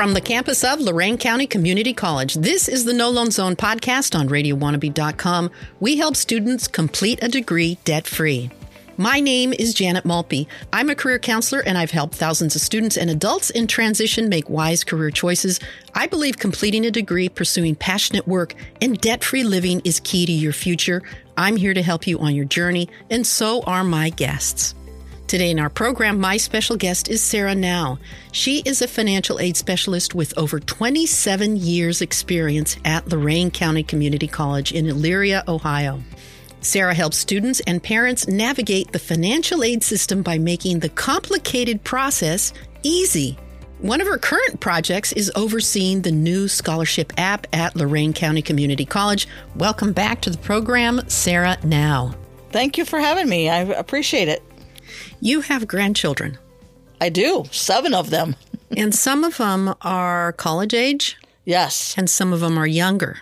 From the campus of Lorain County Community College, this is the No Loan Zone podcast on RadioWannabe.com. We help students complete a degree debt free. My name is Janet Malpe. I'm a career counselor and I've helped thousands of students and adults in transition make wise career choices. I believe completing a degree, pursuing passionate work, and debt free living is key to your future. I'm here to help you on your journey, and so are my guests. Today in our program, my special guest is Sarah Now. She is a financial aid specialist with over 27 years' experience at Lorain County Community College in Elyria, Ohio. Sarah helps students and parents navigate the financial aid system by making the complicated process easy. One of her current projects is overseeing the new scholarship app at Lorain County Community College. Welcome back to the program, Sarah Now. Thank you for having me. I appreciate it. You have grandchildren. I do, seven of them. and some of them are college age? Yes. And some of them are younger.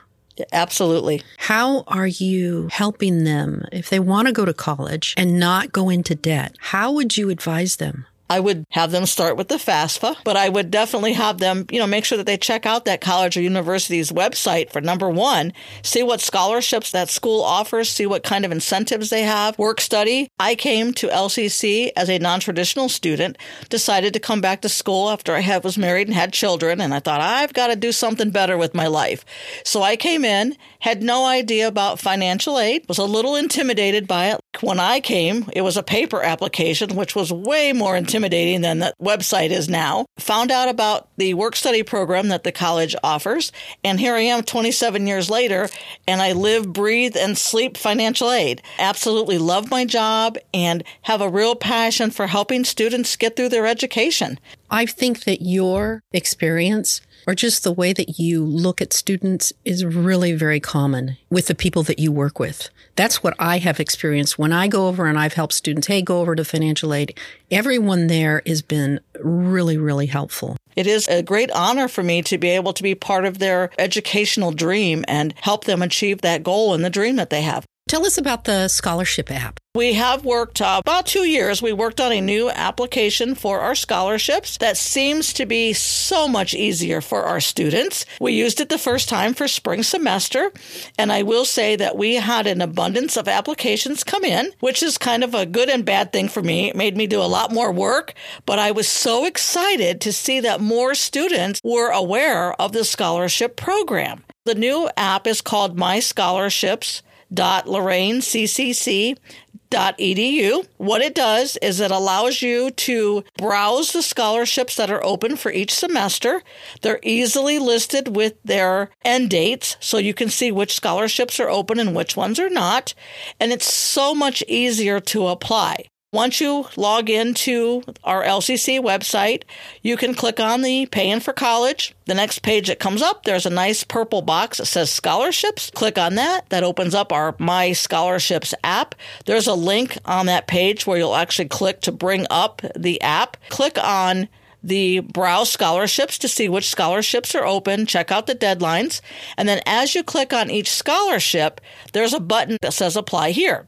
Absolutely. How are you helping them if they want to go to college and not go into debt? How would you advise them? I would have them start with the FAFSA, but I would definitely have them, you know, make sure that they check out that college or university's website for number one, see what scholarships that school offers, see what kind of incentives they have, work study. I came to LCC as a non-traditional student, decided to come back to school after I had, was married and had children, and I thought I've got to do something better with my life. So I came in, had no idea about financial aid, was a little intimidated by it. When I came, it was a paper application, which was way more intimidating intimidating than the website is now. Found out about the work study program that the college offers. And here I am 27 years later, and I live, breathe, and sleep financial aid. Absolutely love my job and have a real passion for helping students get through their education. I think that your experience or just the way that you look at students is really very common with the people that you work with. That's what I have experienced when I go over and I've helped students. Hey, go over to financial aid. Everyone there has been really, really helpful. It is a great honor for me to be able to be part of their educational dream and help them achieve that goal and the dream that they have. Tell us about the scholarship app. We have worked uh, about two years. We worked on a new application for our scholarships that seems to be so much easier for our students. We used it the first time for spring semester, and I will say that we had an abundance of applications come in, which is kind of a good and bad thing for me. It made me do a lot more work, but I was so excited to see that more students were aware of the scholarship program. The new app is called My Scholarships www.lorainccc.edu. What it does is it allows you to browse the scholarships that are open for each semester. They're easily listed with their end dates so you can see which scholarships are open and which ones are not. And it's so much easier to apply. Once you log into our LCC website, you can click on the Paying for College. The next page that comes up, there's a nice purple box that says Scholarships. Click on that. That opens up our My Scholarships app. There's a link on that page where you'll actually click to bring up the app. Click on the browse scholarships to see which scholarships are open, check out the deadlines, and then as you click on each scholarship, there's a button that says apply here.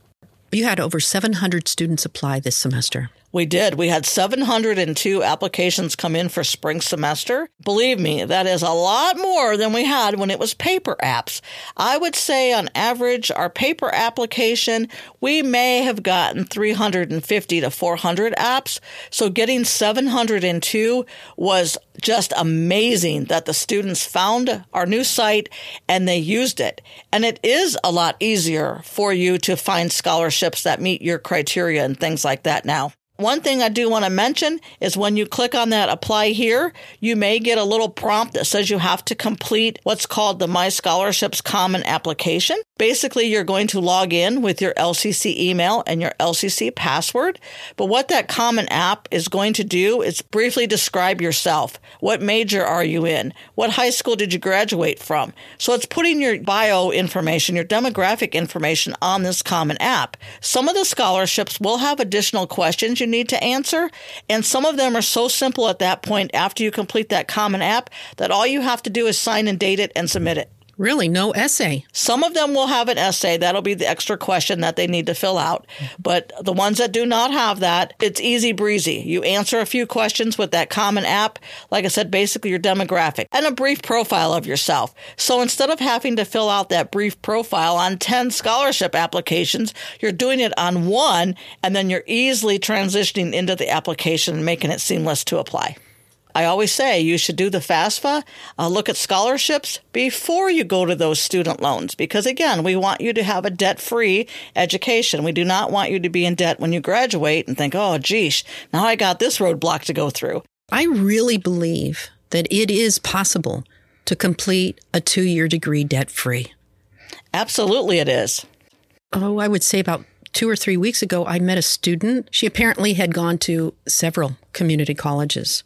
You had over 700 students apply this semester. We did. We had 702 applications come in for spring semester. Believe me, that is a lot more than we had when it was paper apps. I would say on average, our paper application, we may have gotten 350 to 400 apps. So getting 702 was just amazing that the students found our new site and they used it. And it is a lot easier for you to find scholarships that meet your criteria and things like that now. One thing I do want to mention is when you click on that apply here, you may get a little prompt that says you have to complete what's called the My Scholarships Common Application. Basically, you're going to log in with your LCC email and your LCC password. But what that common app is going to do is briefly describe yourself. What major are you in? What high school did you graduate from? So it's putting your bio information, your demographic information on this common app. Some of the scholarships will have additional questions you need to answer. And some of them are so simple at that point after you complete that common app that all you have to do is sign and date it and submit it. Really? No essay? Some of them will have an essay. That'll be the extra question that they need to fill out. But the ones that do not have that, it's easy breezy. You answer a few questions with that common app. Like I said, basically your demographic and a brief profile of yourself. So instead of having to fill out that brief profile on 10 scholarship applications, you're doing it on one and then you're easily transitioning into the application and making it seamless to apply. I always say you should do the FAFSA, uh, look at scholarships before you go to those student loans because, again, we want you to have a debt free education. We do not want you to be in debt when you graduate and think, oh, geesh, now I got this roadblock to go through. I really believe that it is possible to complete a two year degree debt free. Absolutely, it is. Oh, I would say about two or three weeks ago, I met a student. She apparently had gone to several community colleges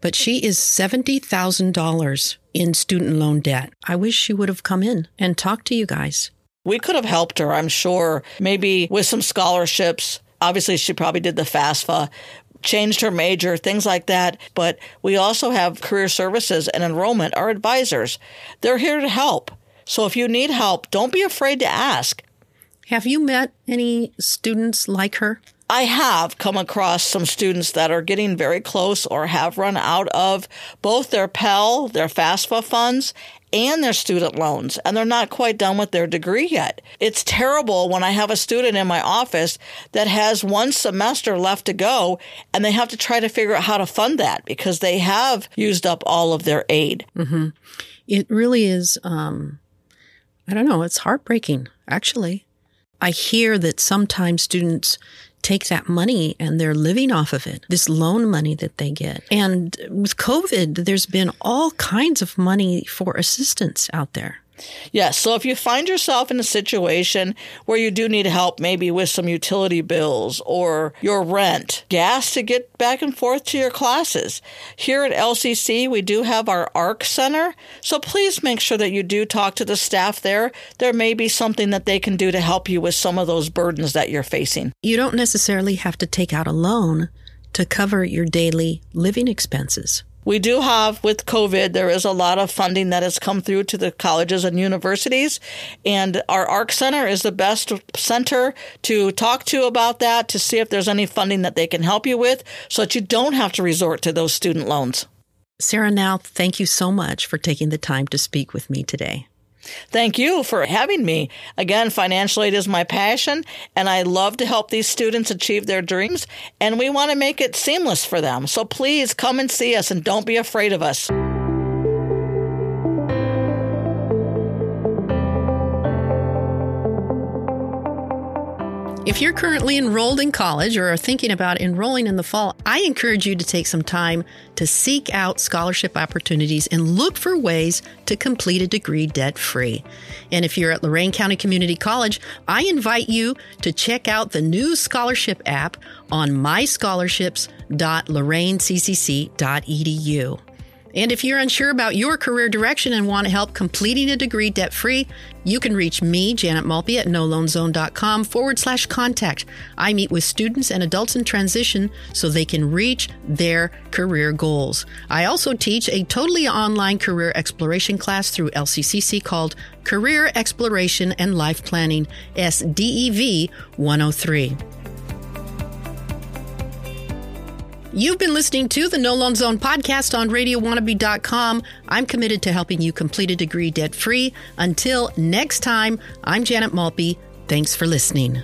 but she is $70,000 in student loan debt. I wish she would have come in and talked to you guys. We could have helped her, I'm sure, maybe with some scholarships. Obviously, she probably did the FAFSA, changed her major, things like that. But we also have career services and enrollment, our advisors. They're here to help. So if you need help, don't be afraid to ask. Have you met any students like her? I have come across some students that are getting very close or have run out of both their Pell, their FAFSA funds, and their student loans, and they're not quite done with their degree yet. It's terrible when I have a student in my office that has one semester left to go and they have to try to figure out how to fund that because they have used up all of their aid. Mm-hmm. It really is, um, I don't know, it's heartbreaking, actually. I hear that sometimes students take that money and they're living off of it, this loan money that they get. And with COVID, there's been all kinds of money for assistance out there. Yes. So if you find yourself in a situation where you do need help, maybe with some utility bills or your rent, gas to get back and forth to your classes, here at LCC, we do have our ARC Center. So please make sure that you do talk to the staff there. There may be something that they can do to help you with some of those burdens that you're facing. You don't necessarily have to take out a loan to cover your daily living expenses. We do have, with COVID, there is a lot of funding that has come through to the colleges and universities. And our ARC Center is the best center to talk to about that, to see if there's any funding that they can help you with so that you don't have to resort to those student loans. Sarah, now, thank you so much for taking the time to speak with me today. Thank you for having me. Again, financial aid is my passion, and I love to help these students achieve their dreams, and we want to make it seamless for them. So please come and see us and don't be afraid of us. If you're currently enrolled in college or are thinking about enrolling in the fall, I encourage you to take some time to seek out scholarship opportunities and look for ways to complete a degree debt free. And if you're at Lorain County Community College, I invite you to check out the new scholarship app on myscholarships.lorainccc.edu. And if you're unsure about your career direction and want to help completing a degree debt free, you can reach me, Janet Malpe, at noloanzone.com forward slash contact. I meet with students and adults in transition so they can reach their career goals. I also teach a totally online career exploration class through LCCC called Career Exploration and Life Planning, SDEV 103. You've been listening to the No Loan Zone podcast on RadioWannabe.com. I'm committed to helping you complete a degree debt free. Until next time, I'm Janet Malpe. Thanks for listening.